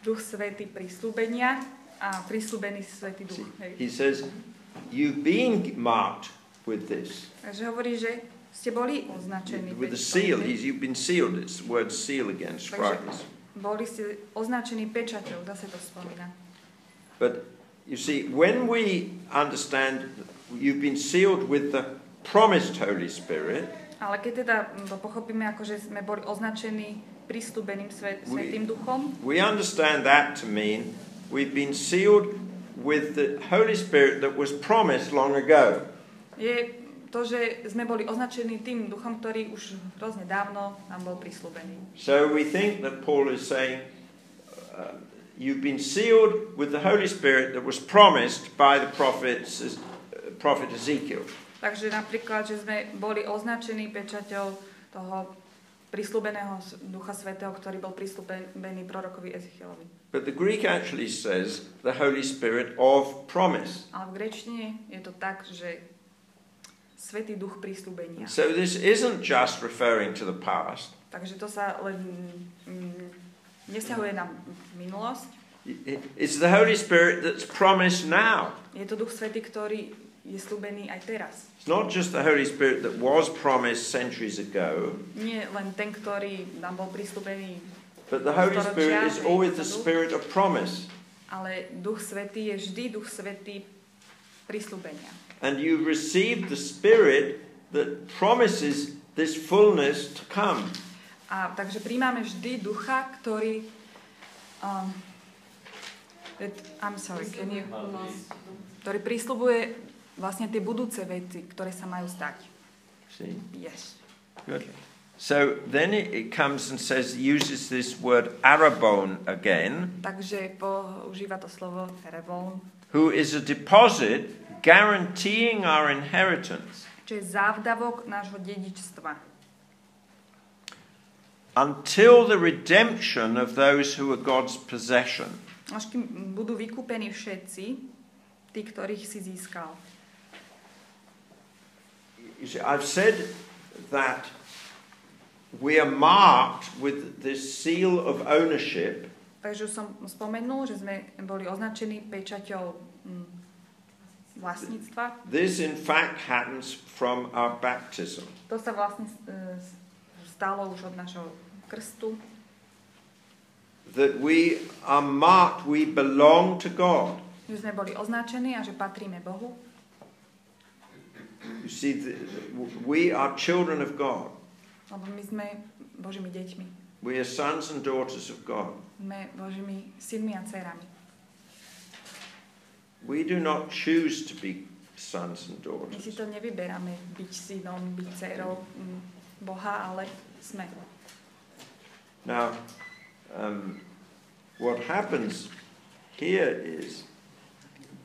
Duch Svetý prislúbenia a prislúbený Svetý Duch. He says, you being marked with this, Takže hovorí, že ste boli označení. with the seal. He's, you've been sealed. It's the word seal again, scribes. Boli ste označení pečaťou, zase to spomína. But you see, when we understand you've been sealed with the promised Holy Spirit, Ale keď teda to pochopíme, ako že sme boli označení svet, We- Svetým Duchom, we understand that to mean we've been sealed with the Holy Spirit that was promised long ago. Je to, že sme boli označení tým duchom, ktorý už hrozne dávno nám bol prislúbený. So we think that Paul is saying uh, you've been sealed with the Holy Spirit that was promised by the prophets, uh, prophet Ezekiel. Takže napríklad, že sme boli označení pečaťou toho prislúbeného Ducha Svetého, ktorý bol prislúbený prorokovi Ezechielovi. But the Greek actually says the Holy Spirit of promise. Ale v grečtine je to tak, že Svetý Duch prislúbenia. So this isn't just referring to the past. Takže to sa len mm, nesťahuje na minulosť. It- It's the Holy Spirit that's promised now. Je to Duch Svetý, ktorý je slúbený aj teraz. It's not just the Holy Spirit that was promised centuries ago, Nie len ten, ktorý nám bol prislúbený, but the Holy Spirit is always the Spirit of promise. ale Duch Svetý je vždy Duch Svetý prislúbenia. And you receive the Spirit that promises this fullness to come. A takže príjmame vždy Ducha, ktorý um, that, I'm sorry, can you, ktorý prislúbuje vlastne tie budúce veci, ktoré sa majú stať. See? Yes. Good. So then it, comes and says, uses this word arabon again, Takže používa to slovo rebon, who is a deposit guaranteeing our inheritance čo je závdavok nášho dedičstva. until the redemption of those who are God's possession. Až kým budú vykúpení všetci, tí, ktorých si získal. You see, I've said that we are marked with this seal of ownership Takže som spomenul, že sme boli označení pečaťou mm, vlastníctva. This, in fact, happens from our baptism. To sa vlastne e, stalo už od našho krstu. that we are marked, we belong to God. Že sme boli označení a že patríme Bohu. You see, we are children of God. Lebo my sme Božími deťmi. We are sons and daughters of God. Sme Božími synmi a dcerami. We do not choose to be sons and My si daughters. to nevyberáme byť synom, byť dcerou mm, Boha, ale sme. Now, um, what happens here is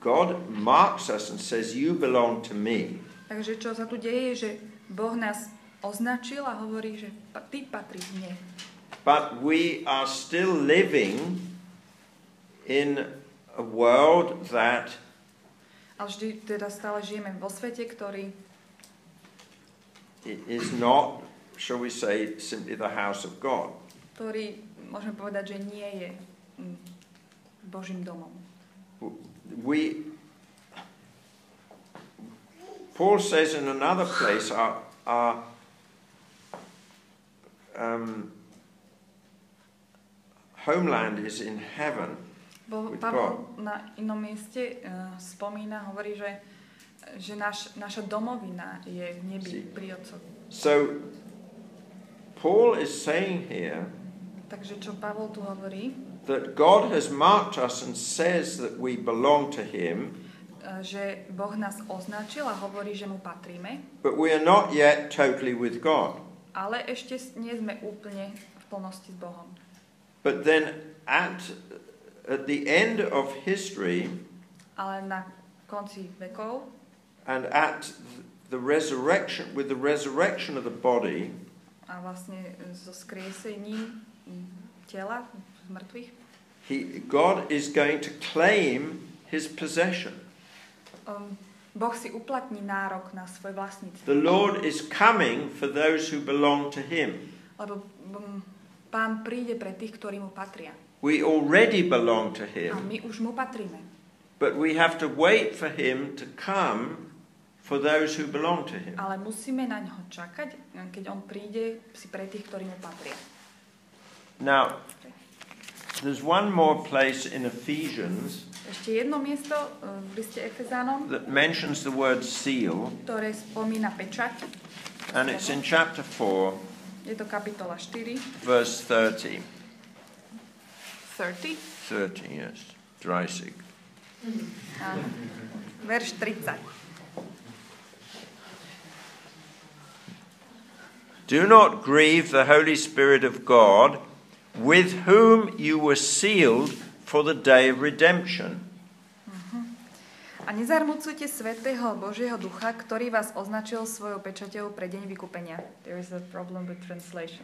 God marks us and says, You belong to me. Takže čo sa tu deje, že Boh nás označil a hovorí, že ty patríš mne. But we are still living in a world that Ale vždy teda stále žijeme vo svete, ktorý is not, shall we say, simply the house of God. ktorý, môžeme povedať, že nie je mm, Božím domom. We, Paul says in another place, our, our um, homeland is in heaven. Bo Pavel na inom mieste uh, spomína, hovorí, že, že naš, naša domovina je v nebi pri Otcovi. So, Paul is saying here Takže čo Pavol tu hovorí, that God has marked us and says that we belong to Him, uh, že Boh nás označil a hovorí, že mu patríme, but we are not yet totally with God. ale ešte nie sme úplne v plnosti s Bohom. But then at, at the end of history Ale na konci vekov and at the resurrection, with the resurrection of the body, a vlastne so skriesením tela mŕtvych, he, God is going to claim his possession. um, Boh si uplatní nárok na svoj vlastníctvo. The Lord is coming for those who belong to Him. Lebo um, Pán príde pre tých, ktorí mu patria. We already belong to A Him, my už mu patríme. but we have to wait for Him to come for those who belong to Him. Ale musíme na ňo čakať, keď on príde si pre tých, ktorí mu patria. Now, there's one more place in Ephesians Ešte jedno miesto uh, v liste Efezánom, that mentions the word seal, ktoré spomína pečať. and it's in chapter 4, Je to kapitola 4, verse 30. 30 30, yes. Dreisig. a verš 30. Do not grieve the Holy Spirit of God, with whom you were sealed for the day of redemption. Mm-hmm. A nezarmucujte svätého Božieho ducha, ktorý vás označil svojou pečaťou pre deň vykúpenia. There is a problem with translation.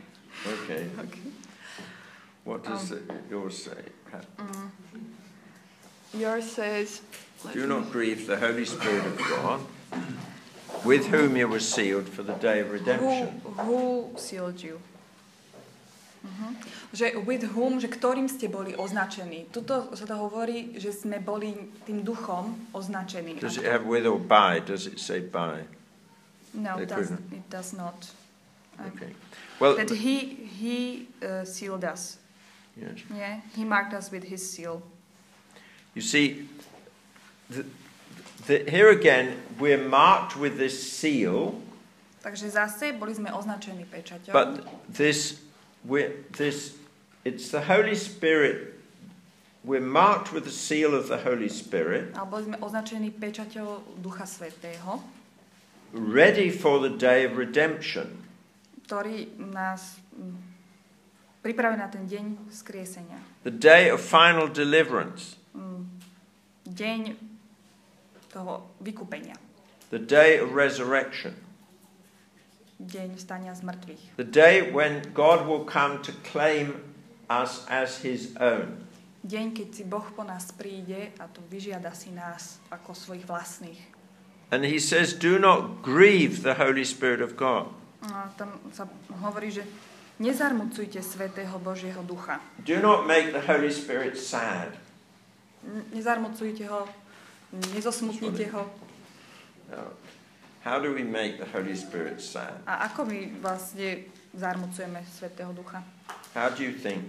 Okay. Okay. What does it, yours say? Yours says, Do not grieve the Holy Spirit of God, with whom you were sealed for the day of redemption. who sealed you? Mhm. Že with whom, že ktorým ste boli označení. Tuto sa to hovorí, že sme boli tým duchom označení. Does it have with or by? Does it say by? No, it does, it does not. Okay. Well, That he, he uh, sealed us. Yes. Yeah, he marked us with his seal. You see, the, the, here again, we're marked with this seal, Takže zase boli sme označení pečaťou. but this, we're, this, it's the Holy Spirit. We're marked with the seal of the Holy Spirit, Ale boli sme označení pečaťou Ducha Svetého, ready for the day of redemption. ktorý nás mm, pripravuje na ten deň skriesenia. the day of final deliverance, Mm, Deň toho vykúpenia. the day of resurrection, Deň stania z mŕtvych. the day when God will come to claim us as His own. Deň, keď si Boh po nás príde a to vyžiada si nás ako svojich vlastných. And He says, Do not grieve the Holy Spirit of God. A tam sa hovorí, že nezarmucujte Svetého Božieho Ducha. Do not make the Holy Spirit sad. Nezarmucujte ho, nezosmutnite ho. No. How do we make the Holy Spirit sad? A ako my vlastne zarmucujeme Svetého Ducha? How do you think?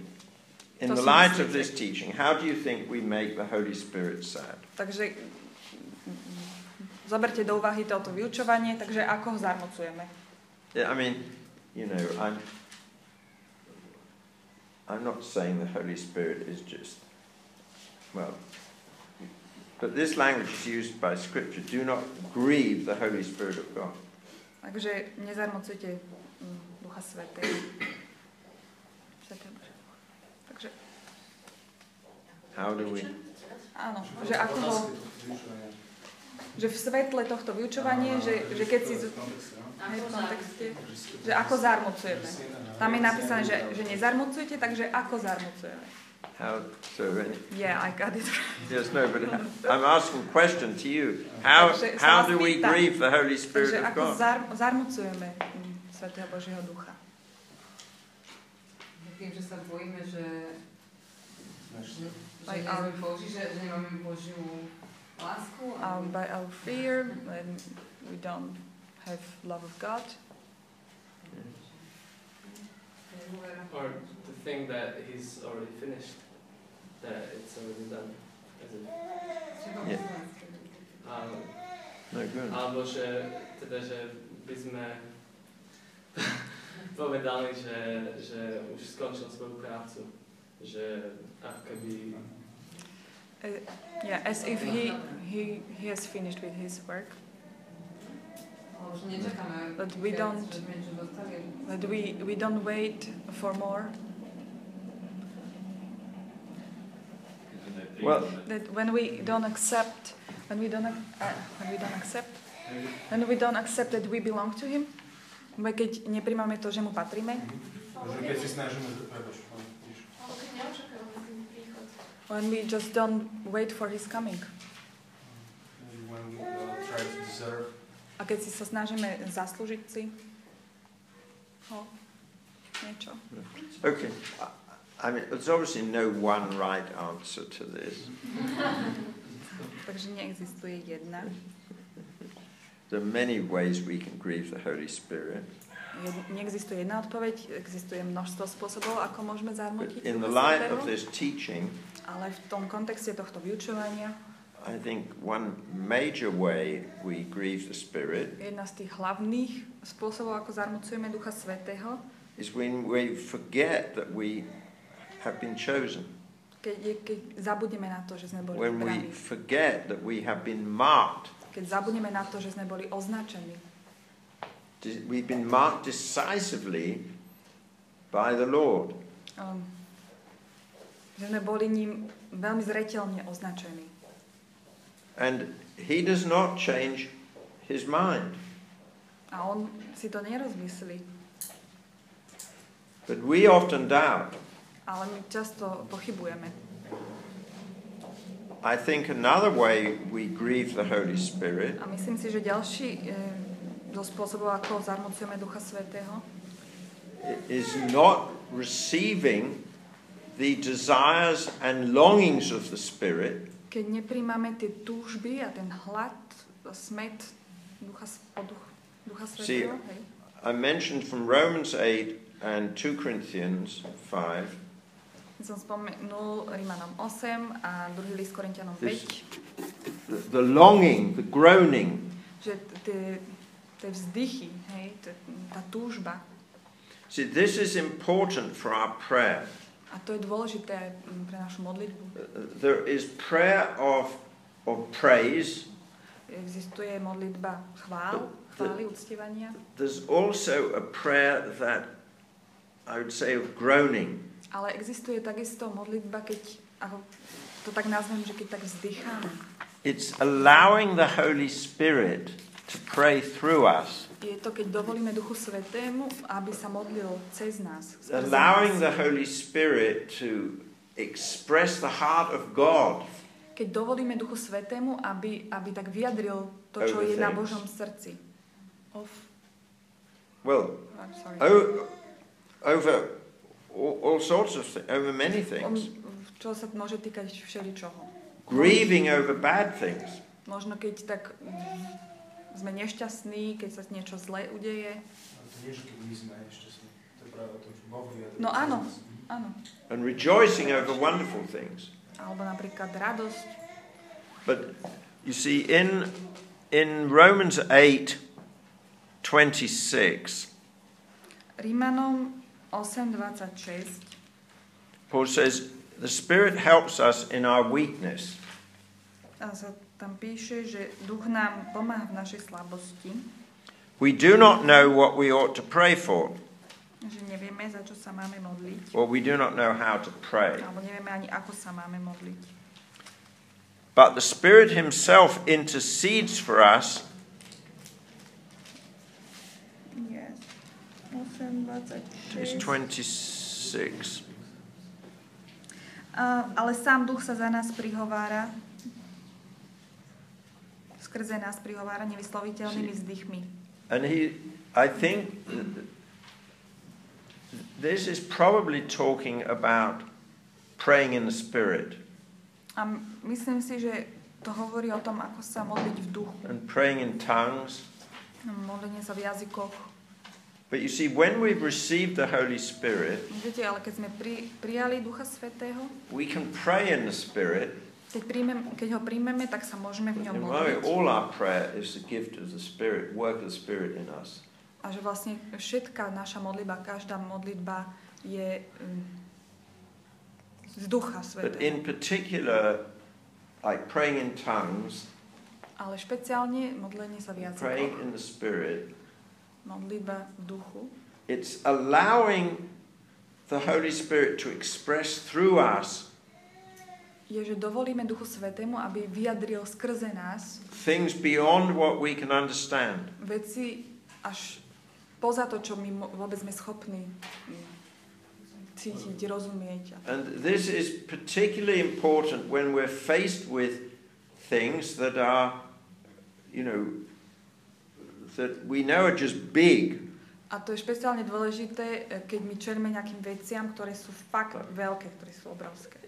In the light of this teaching, how do you think we make the Holy Spirit sad? Takže mm, zoberte do úvahy toto vyučovanie, takže ako ho zarmocujeme. Yeah, I mean, you know, I'm I'm not saying the Holy Spirit is just well but this language is used by scripture. Do not grieve the Holy Spirit of God. Takže nezarmocujte mm, Ducha Svetého. Takže How do we áno, že ako ho, že v svetle tohto vyučovania, že, že keď si hej, v kontexte, že ako zarmocujeme. Tam je napísané, že, že nezarmocujete, takže ako zarmocujeme. how so uh, Yeah, I got it. yes no but I'm asking a question to you. How how do we grieve the Holy Spirit of God? zar, zarmocujeme mm, Svetého Božieho ducha. Tým, že sa bojíme, že, že, že our- Boží, že, že nemáme Božiu lásku. Um, by our fear, we don't have love of God, Or to think that he's already finished, that it's already done. As in, Yeah. um, No good. alebo že, teda, že by sme povedali, že, že už skončil svoju prácu. Že ako keby... uh, yeah, as if he, he, he has finished with his work, But we don't- that we, we don't wait for more, Well, that when we don't accept, when we don't, ac- uh, when we don't accept, when we don't accept that we belong to him, my keď nepríjmame to, že mu patríme, keď si snažíme, when we just don't wait for his coming. When we uh, try to deserve. A keď si sa snažíme zaslúžiť si ho, niečo. okay. I- mean, there's obviously no one right answer to this. Takže neexistuje jedna. There are many ways we can grieve the Holy Spirit. Neexistuje jedna odpoveď, existuje množstvo spôsobov, ako môžeme But zarmotiť in the light of this teaching, ale v tom kontexte tohto vyučovania I think one major way we grieve the Spirit jedna z tých hlavných spôsobov, ako zarmocujeme Ducha Svetého, is when we forget that we have been chosen. keď, je, keď zabudneme na to, že sme boli When we vybraní. forget that we have been marked. Keď zabudneme na to, že sme boli označení. We've been marked decisively by the Lord. Um, že sme boli ním veľmi zreteľne označení. And He does not change His mind. A on si to nerozmyslí. But we often doubt. Ale my často pochybujeme. I think another way we grieve the Holy Spirit A myslím si, že ďalší e, zo spôsobov, ako zarmocujeme Ducha Svetého, is not receiving the desires and longings of the Spirit, keď nepríjmame tie túžby a ten hlad, smet Ducha, duch, Ducha See, Svetého, hej, I mentioned from Romans 8 and 2 Corinthians 5 som spomenul Rímanom 8 a druhý list Korintianom 5, This- the, the longing, the groaning, že tie, tie vzdychy, hej, tá túžba, See, this is important for our prayer. A to je dôležité mm, pre našu modlitbu. There is prayer of, of praise, Existuje modlitba chvál, chvály, uctievania, there's also a prayer that I would say of groaning. ale existuje takisto modlitba, keď, ako to tak nazvem, že keď tak vzdycháme. It's allowing the Holy Spirit to pray through us, Je to, keď dovolíme Duchu Svetému, aby sa modlil cez nás. allowing the Holy Spirit to express the heart of God Keď dovolíme Duchu Svetému, aby, aby tak vyjadril to, čo je na. Božom srdci. Of, well I'm sorry. o- over all, all sorts of things, over many things, čo sa môže týkať všeličoho. grieving over bad things. Možno keď tak sme nešťastní, keď sa niečo zlé udeje. Ale to nie, že keď my sme ešte sme. To je práve o tom, že Boh vyjadril. No áno. Áno. and rejoicing over wonderful things. Alebo napríklad radosť. But you see, in, in Romans 8 26, Rímanom 8.26 Paul says, The Spirit helps us in our weakness. a sa tam píše, že duch nám pomáha v našej slabosti, We do not know what we ought to pray for, že nevieme, za čo sa máme modliť, or we do not know how to pray. alebo nevieme ani, ako sa máme modliť. But the Spirit Himself intercedes for us Yes. It's 8.26 26. A, ale sám duch sa za nás prihovára, skrze nás prihovára nevysloviteľnými vzdychmi. And he, I think this is probably talking about praying in the Spirit A myslím si, že to hovorí o tom, ako sa modliť v duchu. and praying in tongues. Modlenie sa v jazykoch. But you see, when we've received the Holy Spirit, Viete, ale keď sme pri, prijali Ducha Svetého, we can pray in the Spirit. Keď, príjmem, keď ho príjmeme, tak sa môžeme v ňom modliť. all our prayer is the gift of the Spirit, work of the Spirit in us. A že vlastne všetká naša modlitba, každá modlitba je um, z Ducha But Svetého. in particular, like praying in tongues, Ale špeciálne modlenie sa v praying jazykoch, in the Spirit, modlitba v duchu, it's allowing the Holy Spirit to express through us je, že dovolíme Duchu Svetému, aby vyjadril skrze nás things beyond what we can understand. veci až poza to, čo my vôbec sme schopní cítiť, rozumieť. And this is particularly important when we're faced with things that are, you know, that we know are just big. A to je špeciálne dôležité, keď my čelíme nejakým veciam, ktoré sú fakt veľké, ktoré sú obrovské.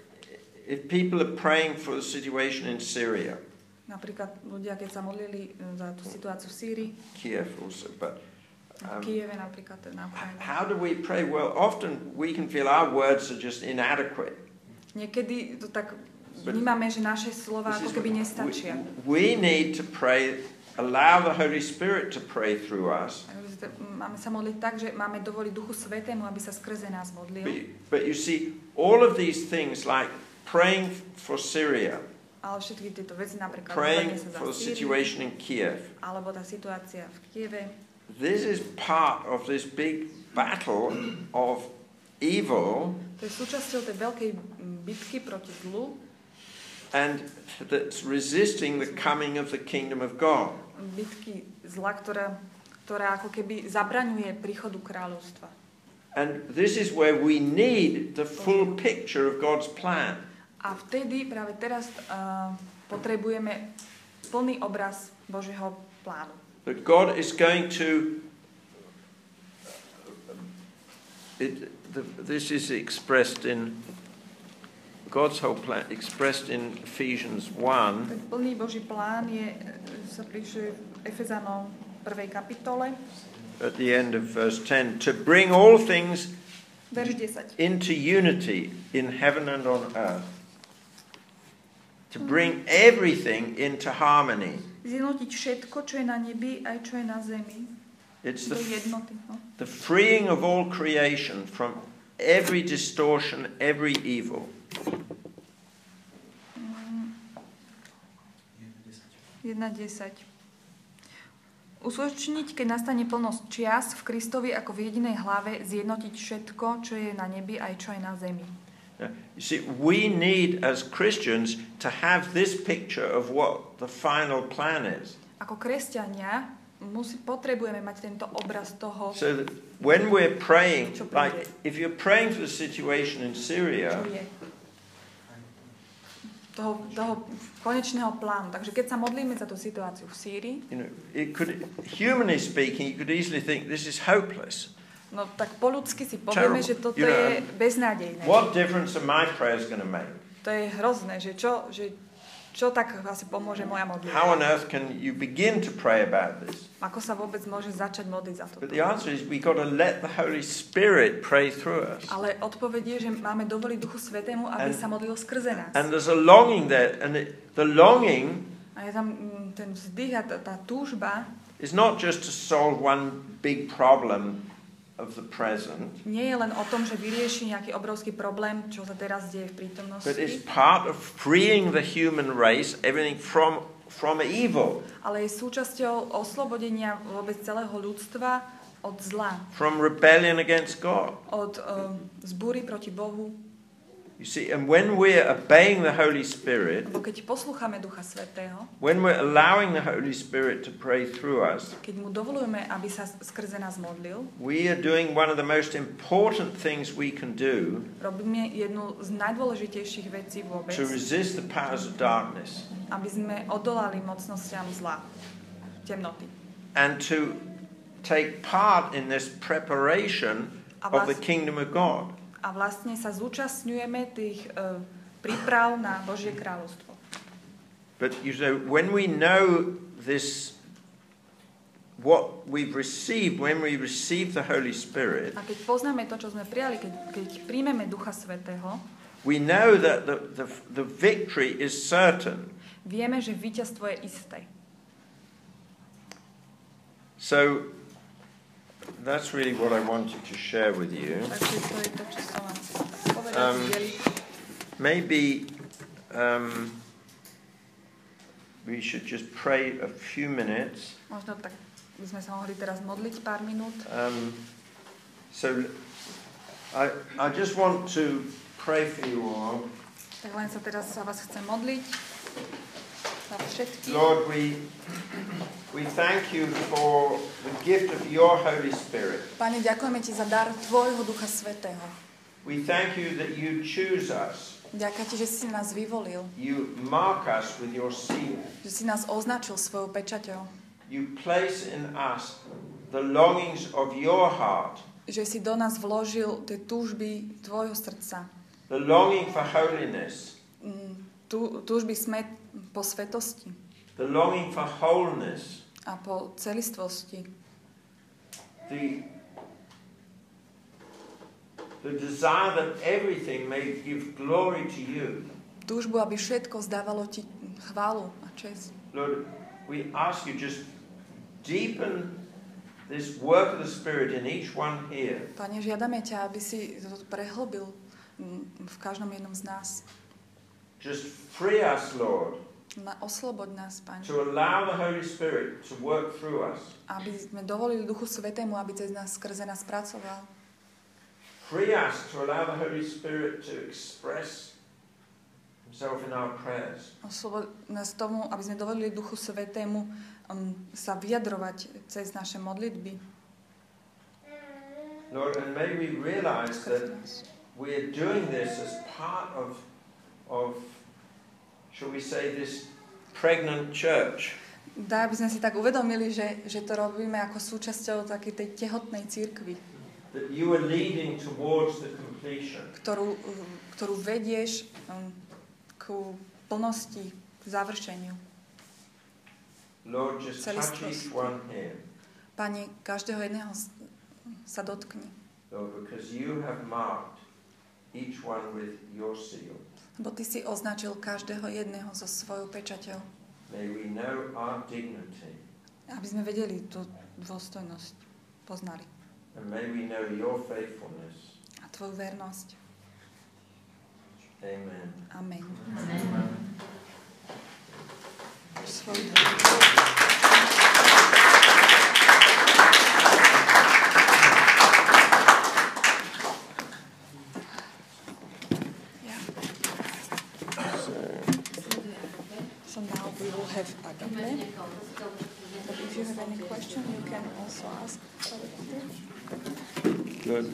If people are praying for the situation in Syria, Napríklad ľudia, keď sa modlili e, za tú situáciu v Sýrii, Kiev also, but um, how do we pray? Well, often we can feel our words are just inadequate. Niekedy to tak vnímame, že naše slova ako keby nestačia. We, we need to pray, allow the Holy Spirit to pray through us. Máme sa modliť tak, že máme dovoliť Duchu Svetému, aby sa skrze nás modlil. But, but you see, all of these things, like praying for Syria, Ale všetky tieto veci, napríklad praying for the situation in Kiev, alebo tá situácia v Kieve, this is part of this big battle of evil to je súčasťou tej veľkej bitky proti zlu, and that's resisting the coming of the kingdom of God. bitky zla, ktorá, ktorá ako keby zabraňuje príchodu kráľovstva. And this is where we need the full picture of God's plan. A vtedy, práve teraz, uh, potrebujeme plný obraz Božieho plánu. That God is going to. It, the, this is expressed in God's whole plan, expressed in Ephesians 1. Ten plný Boží plán je, e, sa píše v Efezanom 1. kapitole, at the end of verse 10 to bring all things verš 10. into unity in heaven and on earth. To bring everything into harmony. Zjednotiť všetko, čo je na nebi, aj čo je na zemi, It's the. No. the freeing of all creation from every distortion, every evil. 1.10. Usvedčniť, keď nastane plnosť čias v Kristovi ako v jedinej hlave, zjednotiť všetko, čo je na nebi, aj čo je na zemi. You see, we need as Christians to have this picture of what the final plan is. Ako kresťania musí, potrebujeme mať tento obraz toho, So that when we're praying, like if you're praying for the situation in Syria. Toho, toho konečného plánu. Takže keď sa modlíme za tú situáciu v Sýrii, you know, it could, humanly speaking, you could easily think this is hopeless. No tak po ľudsky si povieme, že toto You know, je beznádejné. What difference are my prayers going to make? To je hrozné, že čo, že čo tak asi pomôže moja How modlitba? on earth can you begin to pray about this? Ako sa vôbec môže začať modliť za to? But the answer is we got to let the Holy Spirit pray through us. Ale odpoveď je, že máme dovoliť Duchu Svetému, aby And- sa modlil skrze nás. And there's a longing there, and it, the longing A je tam mm, ten vzdych a tá, tá túžba is not just to solve one big problem of the present, nie je len o tom, že vyrieši nejaký obrovský problém, čo sa teraz deje v prítomnosti, but it's part of freeing the human race, everything from from evil, ale je súčasťou oslobodenia vôbec celého ľudstva od zla, from rebellion against God. od um, zbúry proti Bohu. You see, and when we're obeying the Holy Spirit, Lebo keď poslúchame Ducha Svetého, when we're allowing the Holy Spirit to pray through us, keď mu dovolujeme, aby sa skrze nás modlil, we are doing one of the most important things we can do robíme jednu z najdôležitejších vecí vôbec, to resist the powers of darkness aby sme odolali mocnostiam zla, temnoty. and to take part in this preparation of the kingdom of God. A vlastne sa zúčastňujeme tých uh, príprav na Božie kráľovstvo. But you know, when we know this, what we've received, when we receive the Holy Spirit, A keď poznáme to, čo sme prijali, keď, keď príjmeme Ducha Svetého, we know that the, the, the victory is certain. vieme, že víťazstvo je isté. So that's really what I wanted to share with you. Takže to je to, čo som vám chcela povedať, Um. Maybe um, we should just pray a few minutes. Možno tak by sme sa mohli teraz modliť pár minút. Um, so I, I just want to pray for you all. Tak len sa teraz vás chcem modliť za všetkých. Lord, we, we thank you for the gift of your Holy Spirit. Pane, ďakujeme Ti za dar Tvojho Ducha Svetého. We thank you that you choose us. Ďakujem Ti, že si nás vyvolil, You mark us with your seal. že si nás označil svojou pečaťou, You place in us the longings of your heart, že si do nás vložil tie túžby Tvojho srdca, the longing for holiness, Mm, tú, túžby sme po svetosti the longing for wholeness, a po celistvosti, the, the desire that everything may give glory to you. túžbu, aby všetko zdávalo Ti chválu a čest. Lord, we ask you just deepen this work of the Spirit in each one here. Pane, žiadame ťa, aby si to prehlbil mm, v každom jednom z nás. Just free us, Lord, Na, osloboď nás, Pane. to allow the Holy Spirit to work through us. Aby sme dovolili Duchu Svetému, aby cez nás, skrze nás pracoval. Free us to allow the Holy Spirit to express Himself in our prayers. Osloboď nás tomu, aby sme dovolili Duchu Svetému um, sa vyjadrovať cez naše modlitby. Lord, and may we realize that we are doing this as part of, of, shall we say, this pregnant church. Dá, aby sme si tak uvedomili, že, že to robíme ako súčasťou takej tej tehotnej církvy, That you are leading towards the completion. ktorú, ktorú vedieš um, ku plnosti, k završeniu. Lord, just touch each one here. Pane, každého jedného sa dotkni. Lord, because you have marked each one with your seal. Lebo Ty si označil každého jedného so svojou pečaťou. May we know our dignity Aby sme vedeli tú dôstojnosť, poznali. and may we know your faithfulness. A Tvoju vernosť. Amen. Amen. Amen. Svoju Yeah. Have agape. But if you have any question, you can also ask. Good.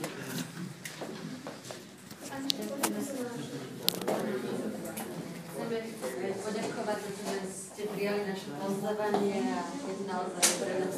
Chceme poďakovať, že ste prijali naše pozvanie a je naozaj pre nás